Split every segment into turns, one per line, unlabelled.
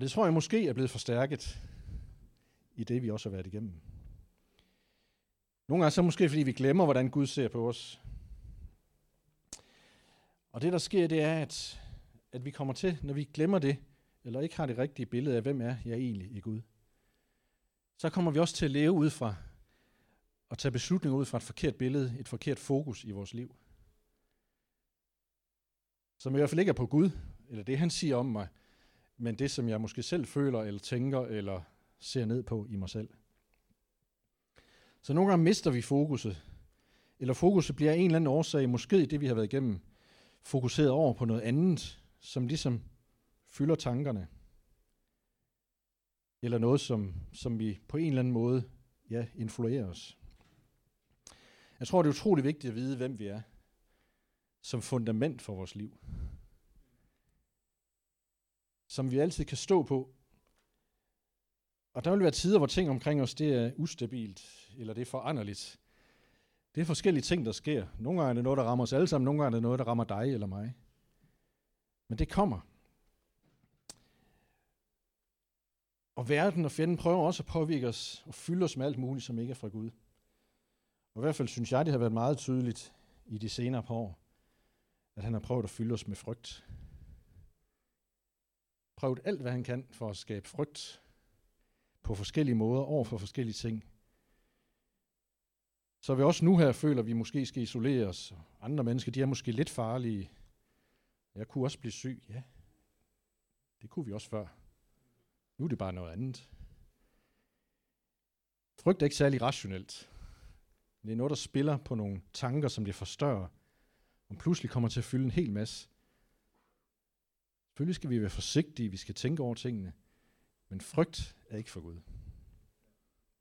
Og det tror jeg måske er blevet forstærket i det, vi også har været igennem. Nogle gange så måske, fordi vi glemmer, hvordan Gud ser på os. Og det, der sker, det er, at, at vi kommer til, når vi glemmer det, eller ikke har det rigtige billede af, hvem er jeg egentlig i Gud, så kommer vi også til at leve ud fra, og tage beslutninger ud fra et forkert billede, et forkert fokus i vores liv. Som i hvert fald ikke er på Gud, eller det han siger om mig, men det som jeg måske selv føler, eller tænker, eller ser ned på i mig selv. Så nogle gange mister vi fokuset, eller fokuset bliver af en eller anden årsag, måske det vi har været igennem, fokuseret over på noget andet, som ligesom fylder tankerne. Eller noget, som, som vi på en eller anden måde ja, influerer os. Jeg tror, det er utrolig vigtigt at vide, hvem vi er, som fundament for vores liv. Som vi altid kan stå på. Og der vil være tider, hvor ting omkring os, det er ustabilt, eller det er foranderligt. Det er forskellige ting, der sker. Nogle gange er det noget, der rammer os alle sammen, nogle gange er det noget, der rammer dig eller mig. Men det kommer. Og verden og fjenden prøver også at påvirke os og fylde os med alt muligt, som ikke er fra Gud. Og i hvert fald synes jeg, det har været meget tydeligt i de senere par år, at han har prøvet at fylde os med frygt. Prøvet alt, hvad han kan for at skabe frygt på forskellige måder over for forskellige ting. Så vi også nu her føler, at vi måske skal isolere os. Andre mennesker, de er måske lidt farlige. Jeg kunne også blive syg, ja. Det kunne vi også før. Nu er det bare noget andet. Frygt er ikke særlig rationelt. Det er noget, der spiller på nogle tanker, som det forstørrer, og pludselig kommer til at fylde en hel masse. Selvfølgelig skal vi være forsigtige, vi skal tænke over tingene, men frygt er ikke for Gud.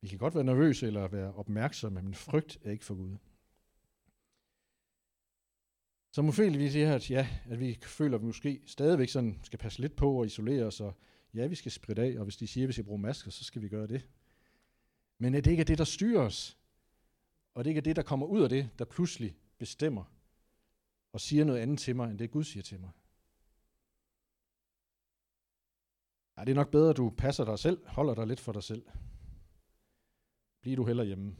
Vi kan godt være nervøse eller være opmærksomme, men frygt er ikke for Gud. Så må vi siger, her, at, ja, at vi føler, at vi måske stadigvæk sådan skal passe lidt på og isolere os, og ja, vi skal spritte af, og hvis de siger, at vi skal bruge masker, så skal vi gøre det. Men at det ikke er det, der styrer os, og det ikke er det, der kommer ud af det, der pludselig bestemmer og siger noget andet til mig, end det Gud siger til mig. Ja, det er nok bedre, at du passer dig selv, holder dig lidt for dig selv. Bliv du heller hjemme.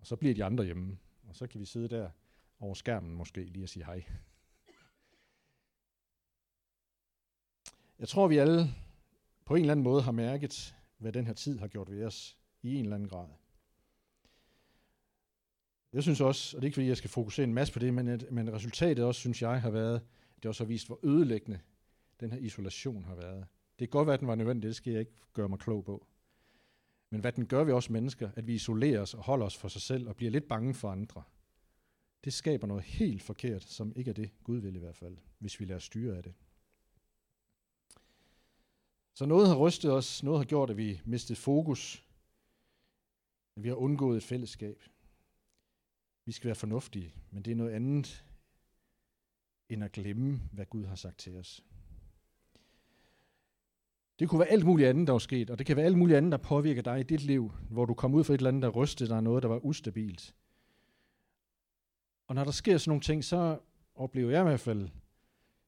Og så bliver de andre hjemme. Og så kan vi sidde der over skærmen måske lige og sige hej. Jeg tror, vi alle på en eller anden måde har mærket, hvad den her tid har gjort ved os i en eller anden grad. Jeg synes også, og det er ikke fordi, jeg skal fokusere en masse på det, men, at, men resultatet også, synes jeg, har været, det også har vist, hvor ødelæggende den her isolation har været. Det kan godt være, at den var nødvendig, det skal jeg ikke gøre mig klog på. Men hvad den gør ved os mennesker, at vi isolerer os og holder os for sig selv og bliver lidt bange for andre, det skaber noget helt forkert, som ikke er det, Gud vil i hvert fald, hvis vi lader styre af det. Så noget har rystet os, noget har gjort, at vi mistet fokus, at vi har undgået et fællesskab. Vi skal være fornuftige, men det er noget andet end at glemme, hvad Gud har sagt til os. Det kunne være alt muligt andet, der var sket, og det kan være alt muligt andet, der påvirker dig i dit liv, hvor du kom ud for et eller andet, der rystede dig noget, der var ustabilt. Og når der sker sådan nogle ting, så oplever jeg i hvert fald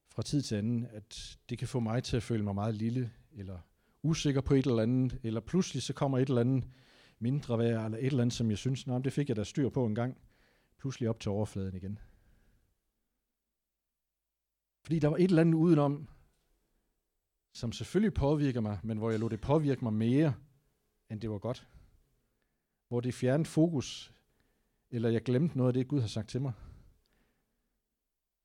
fra tid til anden, at det kan få mig til at føle mig meget lille, eller usikker på et eller andet, eller pludselig så kommer et eller andet mindre værd, eller et eller andet, som jeg synes, nej, det fik jeg da styr på en gang, pludselig op til overfladen igen. Fordi der var et eller andet udenom, som selvfølgelig påvirker mig, men hvor jeg lå det påvirke mig mere, end det var godt. Hvor det fjernede fokus, eller jeg glemte noget af det, Gud har sagt til mig.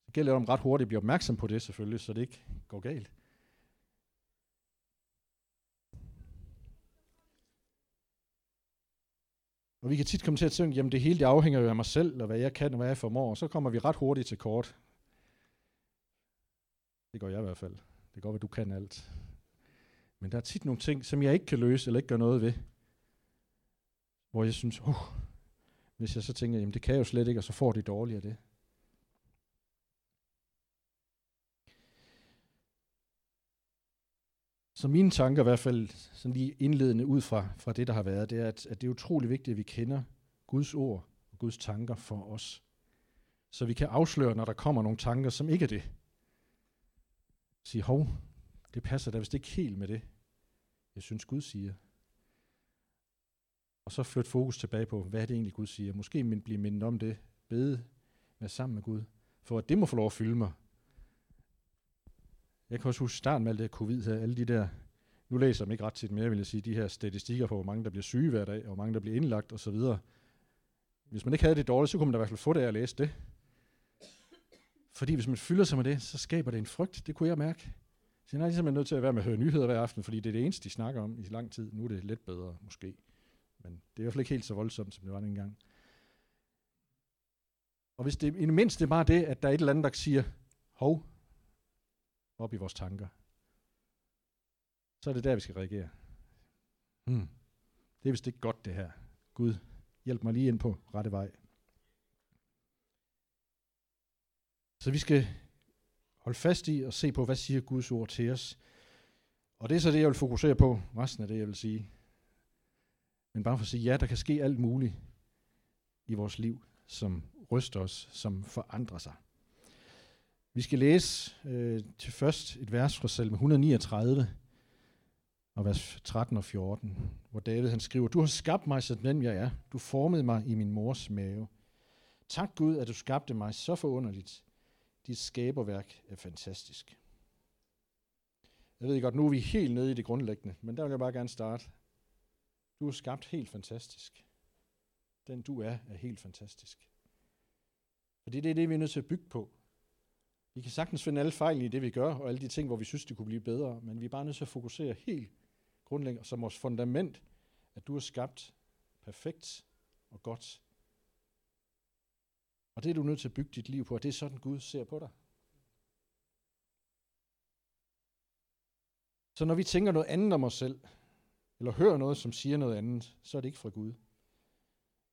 Så gælder det om ret hurtigt at blive opmærksom på det selvfølgelig, så det ikke går galt. Og vi kan tit komme til at tænke, jamen det hele det afhænger jo af mig selv, og hvad jeg kan, og hvad jeg formår, og så kommer vi ret hurtigt til kort. Det gør jeg i hvert fald. Det kan godt være, du kan alt. Men der er tit nogle ting, som jeg ikke kan løse, eller ikke gøre noget ved. Hvor jeg synes, uh, hvis jeg så tænker, jamen det kan jeg jo slet ikke, og så får det dårligere det. Så mine tanker i hvert fald, sådan lige indledende ud fra, fra det, der har været, det er, at, at det er utrolig vigtigt, at vi kender Guds ord og Guds tanker for os. Så vi kan afsløre, når der kommer nogle tanker, som ikke er det. Sige, hov, det passer da vist ikke helt med det, jeg synes Gud siger. Og så flytte fokus tilbage på, hvad er det egentlig Gud siger. Måske blive mindet om det, bede, være sammen med Gud, for at det må få lov at fylde mig. Jeg kan også huske starten med alt det covid her, alle de der, nu læser jeg ikke ret tit mere, vil jeg sige, de her statistikker på, hvor mange der bliver syge hver dag, og hvor mange der bliver indlagt osv. Hvis man ikke havde det dårligt, så kunne man da i hvert fald få det af at læse det. Fordi hvis man fylder sig med det, så skaber det en frygt. Det kunne jeg mærke. Så jeg er ligesom nødt til at være med at høre nyheder hver aften, fordi det er det eneste, de snakker om i lang tid. Nu er det lidt bedre, måske. Men det er i hvert fald ikke helt så voldsomt, som det var dengang. Og hvis det i det mindste bare det, at der er et eller andet, der siger, hov, op i vores tanker, så er det der, vi skal reagere. Hmm. Det er vist ikke godt, det her. Gud, hjælp mig lige ind på rette vej. Så vi skal holde fast i og se på, hvad siger Guds ord til os. Og det er så det, jeg vil fokusere på, resten af det, jeg vil sige. Men bare for at sige, ja, der kan ske alt muligt i vores liv, som ryster os, som forandrer sig. Vi skal læse øh, til først et vers fra salme 139, og vers 13 og 14, hvor David han skriver, Du har skabt mig, så den jeg er. Du formede mig i min mors mave. Tak Gud, at du skabte mig så forunderligt. Dit skaberværk er fantastisk. Jeg ved godt, nu er vi helt nede i det grundlæggende, men der vil jeg bare gerne starte. Du er skabt helt fantastisk. Den du er, er helt fantastisk. Fordi det er det, vi er nødt til at bygge på. Vi kan sagtens finde alle fejl i det, vi gør, og alle de ting, hvor vi synes, det kunne blive bedre, men vi er bare nødt til at fokusere helt grundlæggende som vores fundament, at du er skabt perfekt og godt. Og det er du nødt til at bygge dit liv på, og det er sådan, Gud ser på dig. Så når vi tænker noget andet om os selv, eller hører noget, som siger noget andet, så er det ikke fra Gud.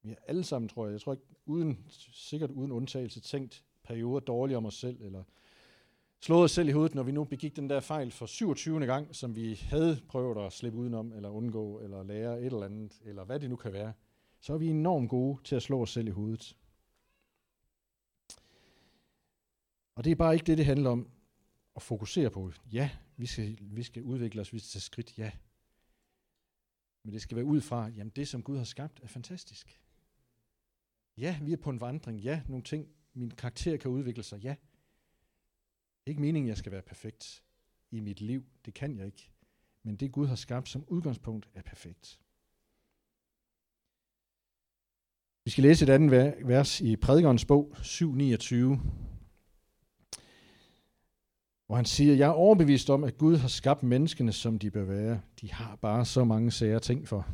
Vi har alle sammen, tror jeg, jeg tror ikke, uden, sikkert uden undtagelse, tænkt perioder dårligt om os selv, eller slået os selv i hovedet, når vi nu begik den der fejl for 27. gang, som vi havde prøvet at slippe udenom, eller undgå, eller lære et eller andet, eller hvad det nu kan være, så er vi enormt gode til at slå os selv i hovedet. Og det er bare ikke det, det handler om at fokusere på. Ja, vi skal, vi skal udvikle os, vi skal tage skridt, ja. Men det skal være ud fra, jamen det, som Gud har skabt, er fantastisk. Ja, vi er på en vandring. Ja, nogle ting, min karakter kan udvikle sig. Ja. Det er ikke meningen, jeg skal være perfekt i mit liv. Det kan jeg ikke. Men det, Gud har skabt som udgangspunkt, er perfekt. Vi skal læse et andet vers i Prædikernes bog 7.29 hvor han siger, jeg er overbevist om, at Gud har skabt menneskene, som de bør være. De har bare så mange sære ting for.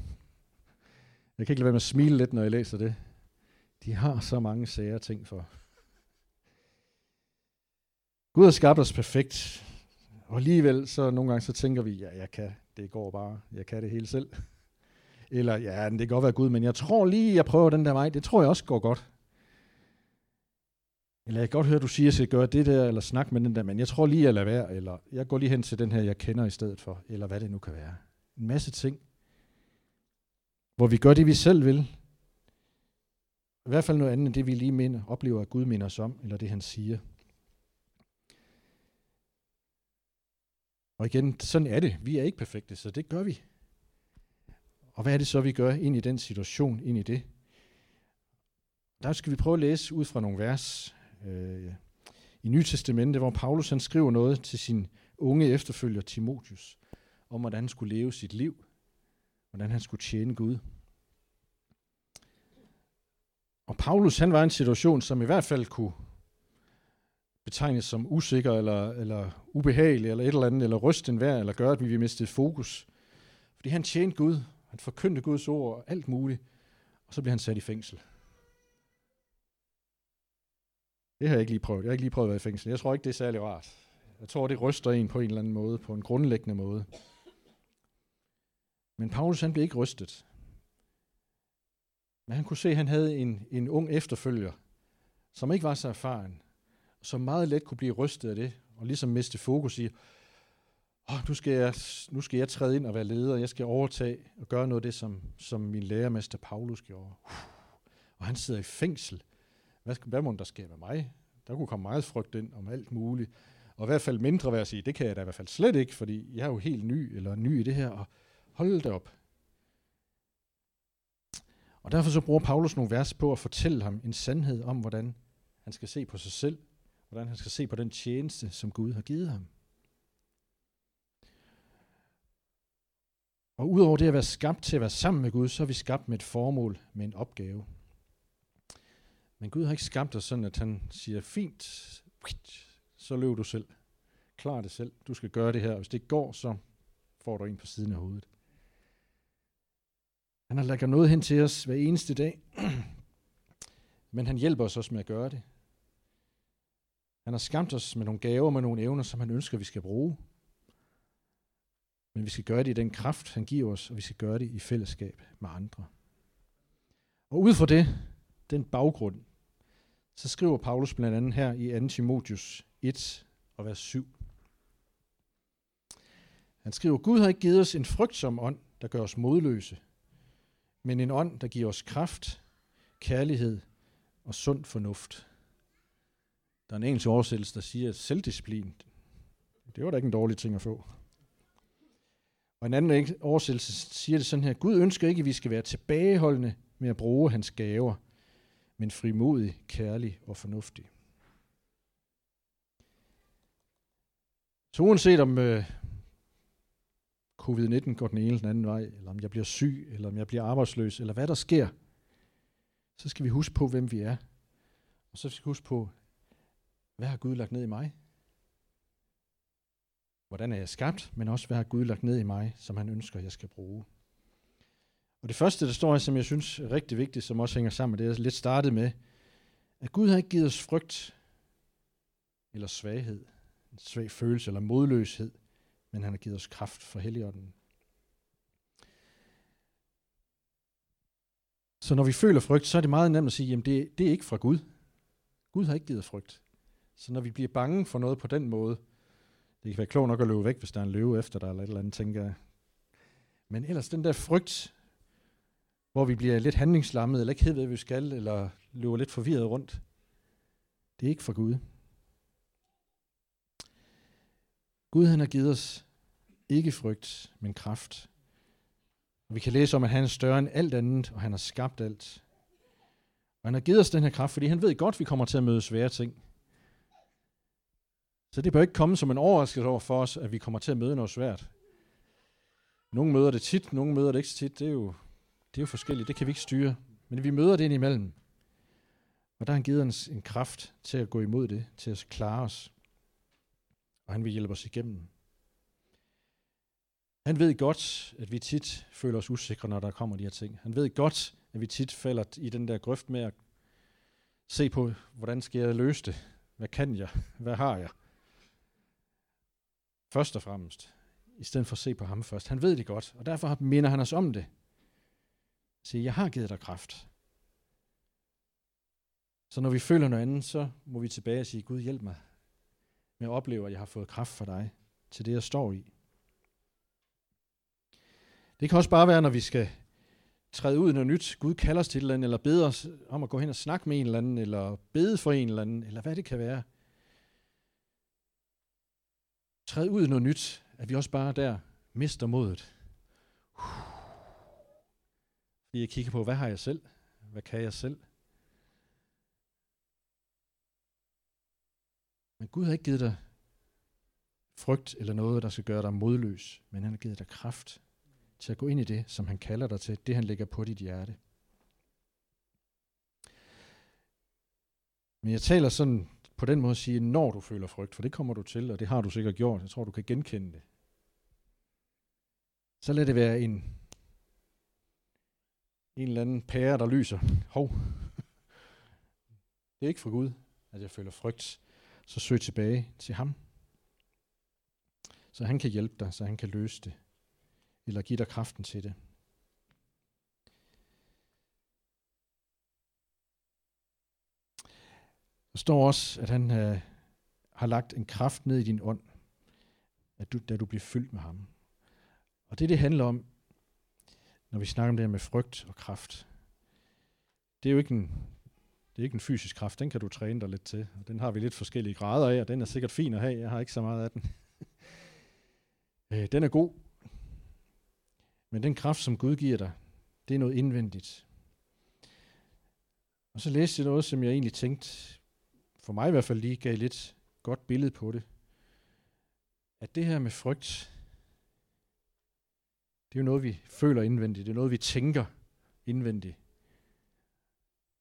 Jeg kan ikke lade være med at smile lidt, når jeg læser det. De har så mange sære ting for. Gud har skabt os perfekt. Og alligevel, så nogle gange så tænker vi, ja, jeg kan, det går bare, jeg kan det hele selv. Eller, ja, det kan godt være Gud, men jeg tror lige, jeg prøver den der vej. Det tror jeg også går godt. Eller jeg kan godt høre, at du siger, at jeg skal gøre det der, eller snakke med den der, men jeg tror lige, jeg lader være, eller jeg går lige hen til den her, jeg kender i stedet for, eller hvad det nu kan være. En masse ting, hvor vi gør det, vi selv vil. I hvert fald noget andet end det, vi lige minder, oplever, at Gud minder os om, eller det, han siger. Og igen, sådan er det. Vi er ikke perfekte, så det gør vi. Og hvad er det så, vi gør ind i den situation, ind i det? Der skal vi prøve at læse ud fra nogle vers øh, i Nye Testamente, hvor Paulus han skriver noget til sin unge efterfølger Timotius, om hvordan han skulle leve sit liv, hvordan han skulle tjene Gud. Og Paulus han var i en situation, som i hvert fald kunne betegnes som usikker, eller, eller ubehagelig, eller et eller andet, eller ryste en vær, eller gøre, at vi mistede fokus. Fordi han tjente Gud, han forkyndte Guds ord og alt muligt, og så blev han sat i fængsel. Det har jeg ikke lige prøvet. Jeg har ikke lige prøvet at være i fængsel. Jeg tror ikke, det er særlig rart. Jeg tror, det ryster en på en eller anden måde, på en grundlæggende måde. Men Paulus han blev ikke rystet. Men han kunne se, at han havde en, en ung efterfølger, som ikke var så erfaren, som meget let kunne blive rystet af det, og ligesom miste fokus i, oh, nu, skal jeg, nu skal jeg træde ind og være leder, jeg skal overtage og gøre noget af det, som, som min lærermester Paulus gjorde. Og han sidder i fængsel hvad, hvad må der ske med mig? Der kunne komme meget frygt ind om alt muligt. Og i hvert fald mindre værd at sige, det kan jeg da i hvert fald slet ikke, fordi jeg er jo helt ny, eller ny i det her, og hold det op. Og derfor så bruger Paulus nogle vers på at fortælle ham en sandhed om, hvordan han skal se på sig selv, hvordan han skal se på den tjeneste, som Gud har givet ham. Og udover det at være skabt til at være sammen med Gud, så er vi skabt med et formål, med en opgave. Men Gud har ikke skabt os sådan, at han siger, fint, så løb du selv. Klar det selv. Du skal gøre det her. Hvis det ikke går, så får du en på siden af hovedet. Han har lagt noget hen til os hver eneste dag, men han hjælper os også med at gøre det. Han har skamt os med nogle gaver, med nogle evner, som han ønsker, vi skal bruge. Men vi skal gøre det i den kraft, han giver os, og vi skal gøre det i fællesskab med andre. Og ud fra det, den baggrund, så skriver Paulus blandt andet her i 2. Timotius 1 og vers 7. Han skriver, Gud har ikke givet os en frygtsom ånd, der gør os modløse, men en ånd, der giver os kraft, kærlighed og sund fornuft. Der er en engelsk oversættelse, der siger, at selvdisciplin, det var da ikke en dårlig ting at få. Og en anden oversættelse siger det sådan her, Gud ønsker ikke, at vi skal være tilbageholdende med at bruge hans gaver, men frimodig, kærlig og fornuftig. Så uanset om øh, covid-19 går den ene eller den anden vej, eller om jeg bliver syg, eller om jeg bliver arbejdsløs, eller hvad der sker, så skal vi huske på, hvem vi er. Og så skal vi huske på, hvad har Gud lagt ned i mig? Hvordan er jeg skabt, men også hvad har Gud lagt ned i mig, som han ønsker, jeg skal bruge. Og det første, der står her, som jeg synes er rigtig vigtigt, som også hænger sammen med det, jeg lidt startede med, at Gud har ikke givet os frygt eller svaghed, en svag følelse eller modløshed, men han har givet os kraft for Helligånden. Så når vi føler frygt, så er det meget nemt at sige, jamen det, det er ikke fra Gud. Gud har ikke givet frygt. Så når vi bliver bange for noget på den måde, det kan være klogt nok at løbe væk, hvis der er en løve efter dig, eller et eller andet, tænker jeg. Men ellers den der frygt, hvor vi bliver lidt handlingslammet, eller ikke ved, hvad vi skal, eller løber lidt forvirret rundt, det er ikke for Gud. Gud han har givet os ikke frygt, men kraft. Og vi kan læse om, at han er større end alt andet, og han har skabt alt. Og han har givet os den her kraft, fordi han ved godt, at vi kommer til at møde svære ting. Så det bør ikke komme som en overraskelse over for os, at vi kommer til at møde noget svært. Nogle møder det tit, nogle møder det ikke så tit. Det er jo, det er jo forskelligt, det kan vi ikke styre. Men vi møder det indimellem. Og der har han givet os en kraft til at gå imod det, til at klare os. Og han vil hjælpe os igennem. Han ved godt, at vi tit føler os usikre, når der kommer de her ting. Han ved godt, at vi tit falder i den der grøft med at se på, hvordan skal jeg løse det? Hvad kan jeg? Hvad har jeg? Først og fremmest, i stedet for at se på ham først. Han ved det godt, og derfor minder han os om det. Siger, jeg har givet dig kraft. Så når vi føler noget andet, så må vi tilbage og sige, Gud hjælp mig med at opleve, at jeg har fået kraft for dig til det, jeg står i. Det kan også bare være, når vi skal træde ud i noget nyt. Gud kalder os til et eller andet, eller beder os om at gå hen og snakke med en eller anden, eller bede for en eller anden, eller hvad det kan være. Træde ud i noget nyt, at vi også bare der mister modet. Fordi jeg kigger på, hvad har jeg selv? Hvad kan jeg selv? Men Gud har ikke givet dig frygt eller noget, der skal gøre dig modløs, men han har givet dig kraft til at gå ind i det, som han kalder dig til, det han lægger på dit hjerte. Men jeg taler sådan på den måde at sige, når du føler frygt, for det kommer du til, og det har du sikkert gjort. Jeg tror, du kan genkende det. Så lad det være en, en eller anden pære, der lyser. Hov. Det er ikke for Gud, at jeg føler frygt. Så søg tilbage til ham. Så han kan hjælpe dig, så han kan løse det eller give dig kraften til det. Der står også, at han øh, har lagt en kraft ned i din ånd, at du, da du bliver fyldt med ham. Og det, det handler om, når vi snakker om det her med frygt og kraft, det er jo ikke en, det er ikke en fysisk kraft, den kan du træne dig lidt til. Og den har vi lidt forskellige grader af, og den er sikkert fin at have. Jeg har ikke så meget af den. øh, den er god. Men den kraft, som Gud giver dig, det er noget indvendigt. Og så læste jeg noget, som jeg egentlig tænkte, for mig i hvert fald lige gav lidt godt billede på det. At det her med frygt, det er jo noget, vi føler indvendigt. Det er noget, vi tænker indvendigt.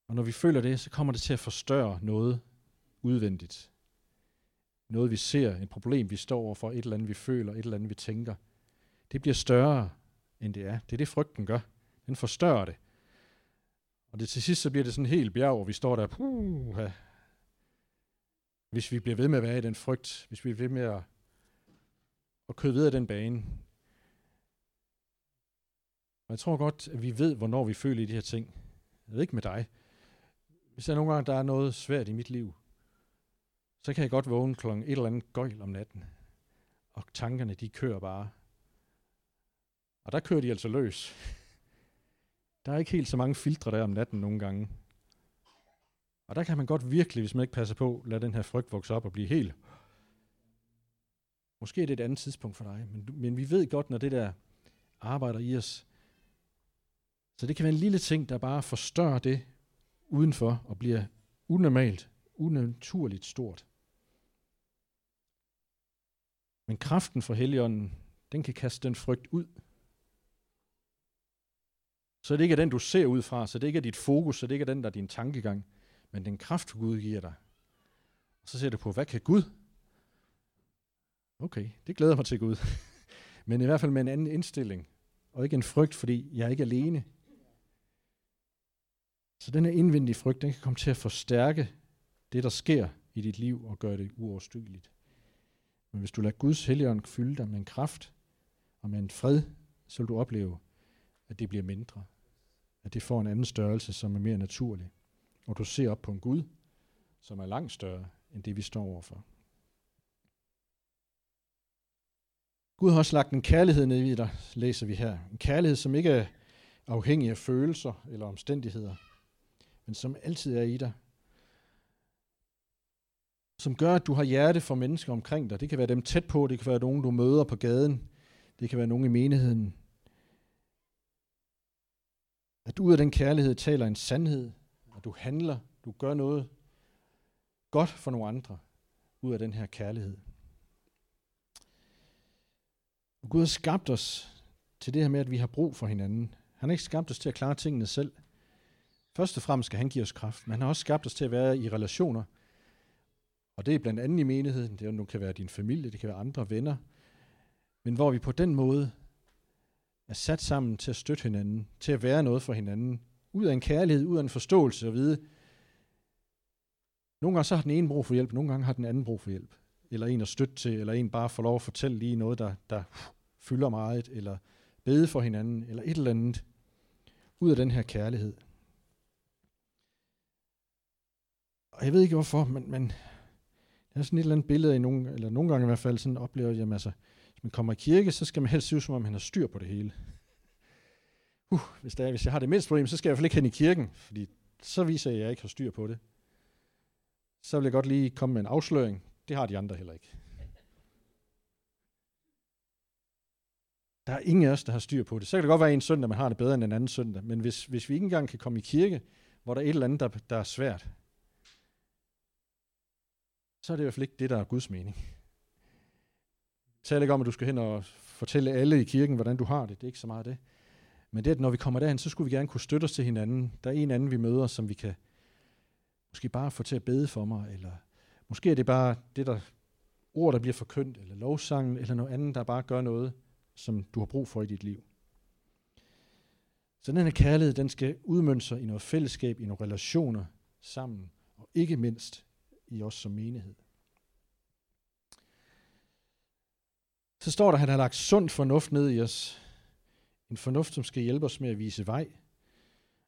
Og når vi føler det, så kommer det til at forstørre noget udvendigt. Noget vi ser, et problem vi står overfor, et eller andet vi føler, et eller andet vi tænker. Det bliver større, end det er. Det er det, frygten gør. Den forstørrer det. Og det til sidst så bliver det sådan en helt bjerg, hvor vi står der, puha. hvis vi bliver ved med at være i den frygt, hvis vi bliver ved med at, at køre videre den bane. Og jeg tror godt, at vi ved, hvornår vi føler i de her ting. Jeg ved ikke med dig. Hvis der nogle gange der er noget svært i mit liv, så kan jeg godt vågne klokken et eller andet gøjl om natten. Og tankerne, de kører bare. Og der kører de altså løs. Der er ikke helt så mange filtre der om natten nogle gange. Og der kan man godt virkelig, hvis man ikke passer på, lade den her frygt vokse op og blive helt. Måske er det et andet tidspunkt for dig, men, men vi ved godt, når det der arbejder i os. Så det kan være en lille ting, der bare forstørrer det udenfor og bliver unormalt, unaturligt stort. Men kraften fra Helligånden, den kan kaste den frygt ud så det ikke er den, du ser ud fra, så det ikke er dit fokus, så det ikke er den, der er din tankegang, men den kraft, Gud giver dig. Og så ser du på, hvad kan Gud? Okay, det glæder mig til Gud. men i hvert fald med en anden indstilling, og ikke en frygt, fordi jeg er ikke alene. Så den her indvendige frygt, den kan komme til at forstærke det, der sker i dit liv, og gøre det uoverstygeligt. Men hvis du lader Guds helligånd fylde dig med en kraft og med en fred, så vil du opleve, at det bliver mindre. At det får en anden størrelse, som er mere naturlig. Og du ser op på en Gud, som er langt større end det, vi står overfor. Gud har også lagt en kærlighed ned i dig, læser vi her. En kærlighed, som ikke er afhængig af følelser eller omstændigheder, men som altid er i dig. Som gør, at du har hjerte for mennesker omkring dig. Det kan være dem tæt på, det kan være nogen, du møder på gaden, det kan være nogen i menigheden, at du ud af den kærlighed taler en sandhed, at du handler, du gør noget godt for nogle andre ud af den her kærlighed. Og Gud har skabt os til det her med, at vi har brug for hinanden. Han har ikke skabt os til at klare tingene selv. Først og fremmest skal han give os kraft, men han har også skabt os til at være i relationer. Og det er blandt andet i menigheden, det kan være din familie, det kan være andre venner, men hvor vi på den måde er sat sammen til at støtte hinanden, til at være noget for hinanden, ud af en kærlighed, ud af en forståelse og vide, nogle gange så har den ene brug for hjælp, nogle gange har den anden brug for hjælp. Eller en at støtte til, eller en bare får lov at fortælle lige noget, der, der fylder meget, eller bede for hinanden, eller et eller andet, ud af den her kærlighed. Og jeg ved ikke hvorfor, men, men der er sådan et eller andet billede i nogle, eller nogle gange i hvert fald, sådan oplever jeg, altså, hvis man kommer i kirke, så skal man helst se ud, som om han har styr på det hele. Uh, hvis, der er, hvis jeg har det mindste problem, så skal jeg i hvert fald ikke hen i kirken, fordi så viser jeg, at jeg ikke har styr på det. Så vil jeg godt lige komme med en afsløring. Det har de andre heller ikke. Der er ingen af os, der har styr på det. Så kan det godt være en søndag, man har det bedre end en anden søndag. Men hvis, hvis vi ikke engang kan komme i kirke, hvor der er et eller andet, der, der er svært, så er det i hvert fald ikke det, der er Guds mening taler ikke om, at du skal hen og fortælle alle i kirken, hvordan du har det. Det er ikke så meget det. Men det, at når vi kommer derhen, så skulle vi gerne kunne støtte os til hinanden. Der er en anden, vi møder, som vi kan måske bare få til at bede for mig, eller måske er det bare det, der ord, der bliver forkyndt, eller lovsangen, eller noget andet, der bare gør noget, som du har brug for i dit liv. Så den her kærlighed, den skal udmønte sig i noget fællesskab, i nogle relationer sammen, og ikke mindst i os som menighed. Så står der, at han har lagt sund fornuft ned i os. En fornuft, som skal hjælpe os med at vise vej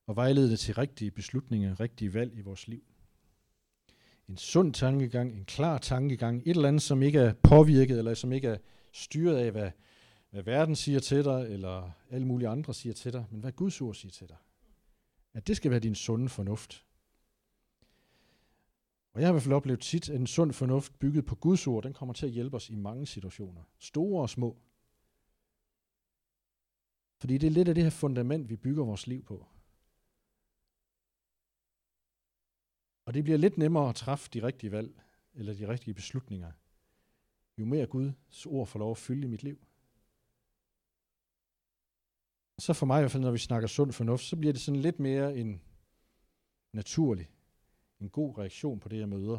og vejlede det til rigtige beslutninger, rigtige valg i vores liv. En sund tankegang, en klar tankegang, et eller andet, som ikke er påvirket, eller som ikke er styret af, hvad, hvad verden siger til dig, eller alle mulige andre siger til dig, men hvad Guds ord siger til dig. At det skal være din sunde fornuft. Og jeg har i hvert fald oplevet tit, at en sund fornuft bygget på Guds ord, den kommer til at hjælpe os i mange situationer. Store og små. Fordi det er lidt af det her fundament, vi bygger vores liv på. Og det bliver lidt nemmere at træffe de rigtige valg, eller de rigtige beslutninger, jo mere Guds ord får lov at fylde i mit liv. Så for mig i hvert fald, når vi snakker sund fornuft, så bliver det sådan lidt mere en naturlig, en god reaktion på det, jeg møder.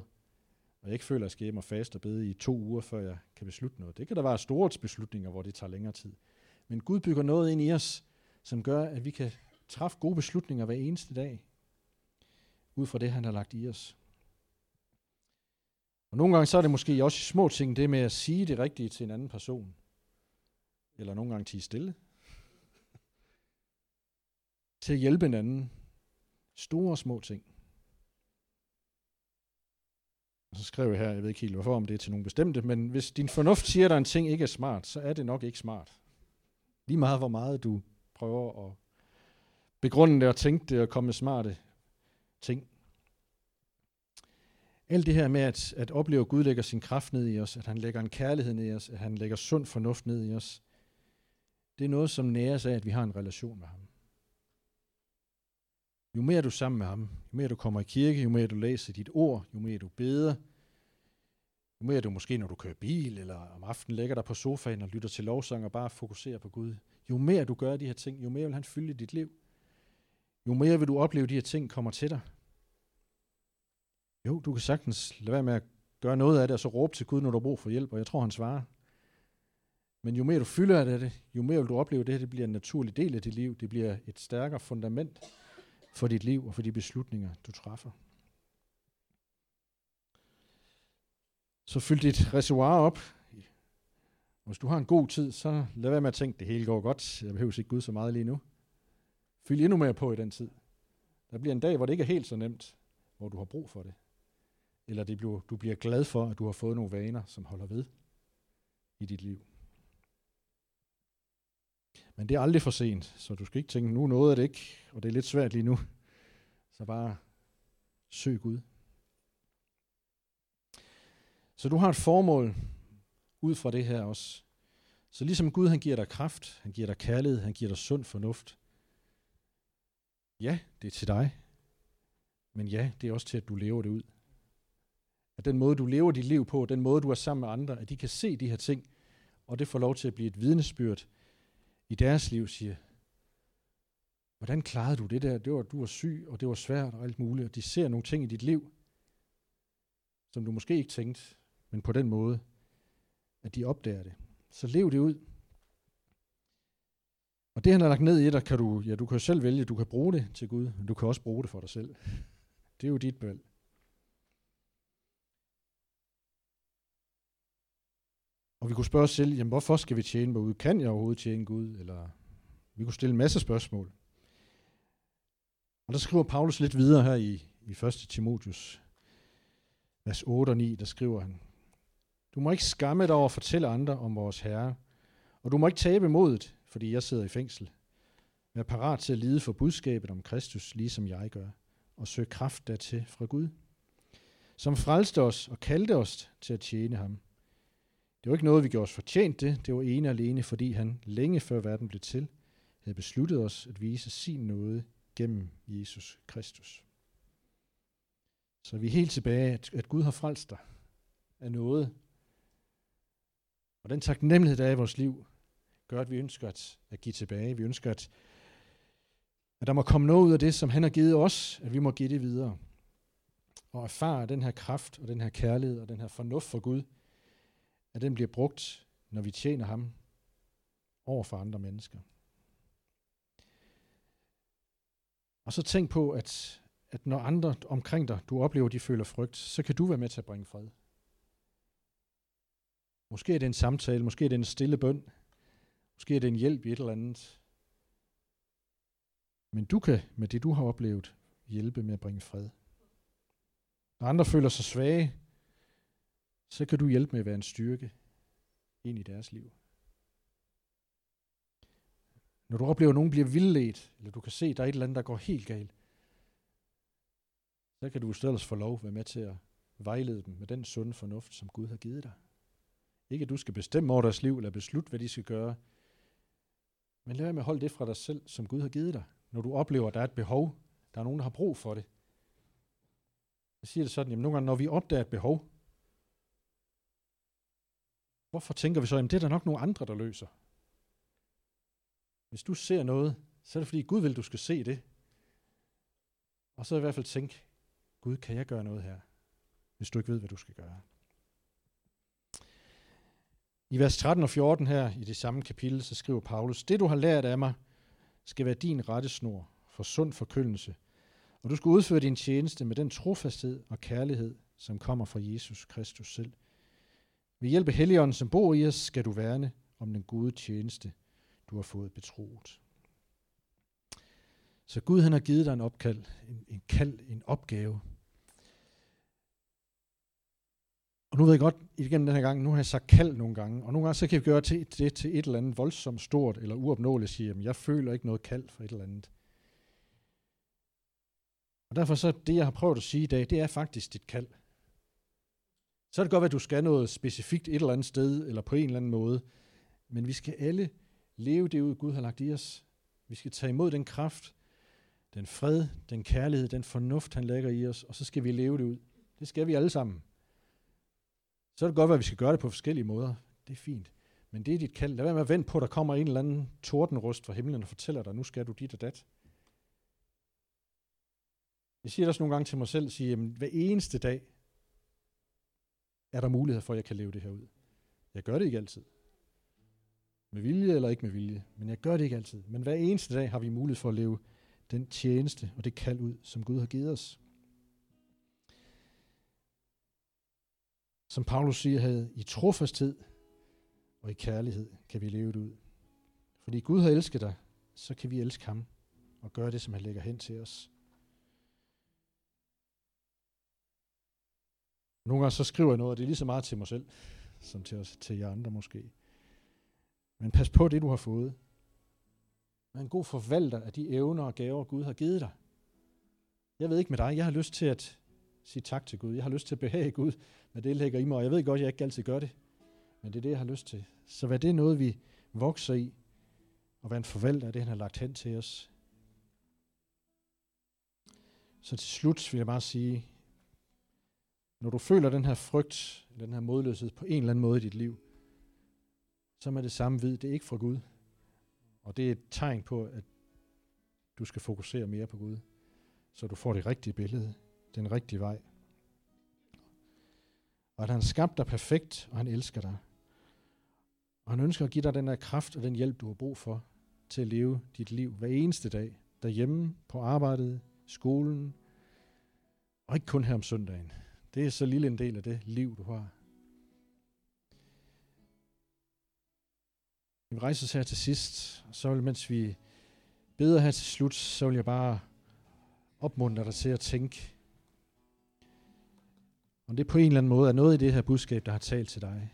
Og jeg ikke føler, at jeg skal hjem og faste og bede i to uger, før jeg kan beslutte noget. Det kan der være store beslutninger, hvor det tager længere tid. Men Gud bygger noget ind i os, som gør, at vi kan træffe gode beslutninger hver eneste dag, ud fra det, han har lagt i os. Og nogle gange så er det måske også små ting, det med at sige det rigtige til en anden person. Eller nogle gange tige stille. til at hjælpe en anden. Store og små ting så skrev jeg her, jeg ved ikke helt hvorfor, om det er til nogen bestemte, men hvis din fornuft siger, at en ting ikke er smart, så er det nok ikke smart. Lige meget, hvor meget du prøver at begrunde det og tænke det og komme med smarte ting. Alt det her med at, at opleve, at Gud lægger sin kraft ned i os, at han lægger en kærlighed ned i os, at han lægger sund fornuft ned i os, det er noget, som næres af, at vi har en relation med ham. Jo mere du er sammen med ham, jo mere du kommer i kirke, jo mere du læser dit ord, jo mere du beder, jo mere du måske, når du kører bil, eller om aftenen lægger dig på sofaen og lytter til lovsang og bare fokuserer på Gud, jo mere du gør de her ting, jo mere vil han fylde dit liv. Jo mere vil du opleve, at de her ting kommer til dig. Jo, du kan sagtens lade være med at gøre noget af det, og så råbe til Gud, når du har brug for hjælp, og jeg tror, han svarer. Men jo mere du fylder af det, jo mere vil du opleve, at det her det bliver en naturlig del af dit liv. Det bliver et stærkere fundament for dit liv og for de beslutninger, du træffer. Så fyld dit reservoir op. Hvis du har en god tid, så lad være med at tænke, at det hele går godt. Jeg behøver ikke Gud så meget lige nu. Fyld endnu mere på i den tid. Der bliver en dag, hvor det ikke er helt så nemt, hvor du har brug for det. Eller det bliver, du bliver glad for, at du har fået nogle vaner, som holder ved i dit liv. Men det er aldrig for sent, så du skal ikke tænke, nu noget det ikke, og det er lidt svært lige nu. Så bare søg Gud. Så du har et formål ud fra det her også. Så ligesom Gud han giver dig kraft, han giver dig kærlighed, han giver dig sund fornuft. Ja, det er til dig. Men ja, det er også til, at du lever det ud. At den måde, du lever dit liv på, den måde, du er sammen med andre, at de kan se de her ting, og det får lov til at blive et vidnesbyrd i deres liv, siger, hvordan klarede du det der? Det var, du var syg, og det var svært og alt muligt. Og de ser nogle ting i dit liv, som du måske ikke tænkte, men på den måde, at de opdager det. Så lev det ud. Og det, han har lagt ned i dig, kan du, ja, du kan selv vælge, du kan bruge det til Gud, men du kan også bruge det for dig selv. Det er jo dit valg. Og vi kunne spørge os selv, jamen hvorfor skal vi tjene Gud? Kan jeg overhovedet tjene Gud? Eller vi kunne stille en masse spørgsmål. Og der skriver Paulus lidt videre her i, i 1. Timotius, vers 8 og 9, der skriver han, Du må ikke skamme dig over at fortælle andre om vores Herre, og du må ikke tabe modet, fordi jeg sidder i fængsel. Vær parat til at lide for budskabet om Kristus, ligesom jeg gør, og søg kraft dertil fra Gud, som frelste os og kaldte os til at tjene ham. Det var ikke noget, vi gjorde os fortjent det. Det var ene alene, fordi han længe før verden blev til, havde besluttet os at vise sin nåde gennem Jesus Kristus. Så vi er helt tilbage, at Gud har frelst dig af noget. Og den taknemmelighed, der er i vores liv, gør, at vi ønsker at, at give tilbage. Vi ønsker, at, at der må komme noget ud af det, som han har givet os, at vi må give det videre. Og erfare den her kraft og den her kærlighed og den her fornuft for Gud, at den bliver brugt, når vi tjener ham over for andre mennesker. Og så tænk på, at, at når andre omkring dig, du oplever, de føler frygt, så kan du være med til at bringe fred. Måske er det en samtale, måske er det en stille bøn, måske er det en hjælp i et eller andet. Men du kan med det, du har oplevet, hjælpe med at bringe fred. Når andre føler sig svage, så kan du hjælpe med at være en styrke ind i deres liv. Når du oplever, at nogen bliver vildledt, eller du kan se, at der er et eller andet, der går helt galt, så kan du i stedet få lov at være med til at vejlede dem med den sunde fornuft, som Gud har givet dig. Ikke at du skal bestemme over deres liv, eller beslutte, hvad de skal gøre. Men lad være med at holde det fra dig selv, som Gud har givet dig. Når du oplever, at der er et behov, der er nogen, der har brug for det. Jeg siger det sådan, jamen nogle gange, når vi opdager et behov, hvorfor tænker vi så, at det er der nok nogle andre, der løser? Hvis du ser noget, så er det fordi Gud vil, du skal se det. Og så i hvert fald tænke, Gud, kan jeg gøre noget her? Hvis du ikke ved, hvad du skal gøre. I vers 13 og 14 her i det samme kapitel, så skriver Paulus, det du har lært af mig, skal være din rettesnor for sund forkyndelse, og du skal udføre din tjeneste med den trofasthed og kærlighed, som kommer fra Jesus Kristus selv. Ved hjælp af Helligånden, som bor i os, skal du værne om den gode tjeneste, du har fået betroet. Så Gud han har givet dig en opkald, en, en kald, en opgave. Og nu ved jeg godt, igennem den her gang, nu har jeg sagt kald nogle gange, og nogle gange så kan vi gøre til, det til, et eller andet voldsomt stort eller uopnåeligt, sige, at jeg føler ikke noget kald for et eller andet. Og derfor så det, jeg har prøvet at sige i dag, det er faktisk dit kald. Så er det godt, at du skal noget specifikt et eller andet sted, eller på en eller anden måde. Men vi skal alle leve det ud, Gud har lagt i os. Vi skal tage imod den kraft, den fred, den kærlighed, den fornuft, han lægger i os, og så skal vi leve det ud. Det skal vi alle sammen. Så er det godt, at vi skal gøre det på forskellige måder. Det er fint. Men det er dit kald. Lad være med at vente på, at der kommer en eller anden tordenrust fra himlen og fortæller dig, nu skal du dit og dat. Jeg siger det også nogle gange til mig selv, sige, at hver eneste dag er der mulighed for, at jeg kan leve det her ud. Jeg gør det ikke altid. Med vilje eller ikke med vilje. Men jeg gør det ikke altid. Men hver eneste dag har vi mulighed for at leve den tjeneste og det kald ud, som Gud har givet os. Som Paulus siger, havde i trofasthed og i kærlighed kan vi leve det ud. Fordi Gud har elsket dig, så kan vi elske ham og gøre det, som han lægger hen til os. Nogle gange så skriver jeg noget, og det er lige så meget til mig selv, som til, os, til jer andre måske. Men pas på det, du har fået. Vær en god forvalter af de evner og gaver, Gud har givet dig. Jeg ved ikke med dig, jeg har lyst til at sige tak til Gud. Jeg har lyst til at behage Gud, hvad det lægger i mig, og jeg ved godt, jeg ikke altid gør det. Men det er det, jeg har lyst til. Så hvad det er noget, vi vokser i, og vær en forvalter af det, han har lagt hen til os. Så til slut vil jeg bare sige, når du føler den her frygt, eller den her modløshed på en eller anden måde i dit liv, så er det samme vid, det er ikke fra Gud. Og det er et tegn på, at du skal fokusere mere på Gud, så du får det rigtige billede, den rigtige vej. Og at han skabte dig perfekt, og han elsker dig. Og han ønsker at give dig den her kraft og den hjælp, du har brug for til at leve dit liv hver eneste dag. Derhjemme, på arbejdet, skolen, og ikke kun her om søndagen. Det er så lille en del af det liv, du har. Vi rejser os her til sidst, og så vil, mens vi beder her til slut, så vil jeg bare opmuntre dig til at tænke, om det på en eller anden måde er noget i det her budskab, der har talt til dig.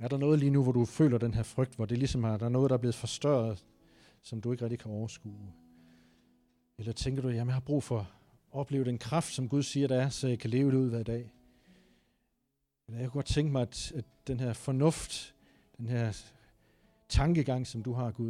Er der noget lige nu, hvor du føler den her frygt, hvor det ligesom er, der er noget, der er blevet forstørret, som du ikke rigtig kan overskue? Eller tænker du, at jeg har brug for at opleve den kraft, som Gud siger, der er, så jeg kan leve det ud hver dag? Eller jeg kunne godt tænke mig, at, at den her fornuft, den her tankegang, som du har, Gud,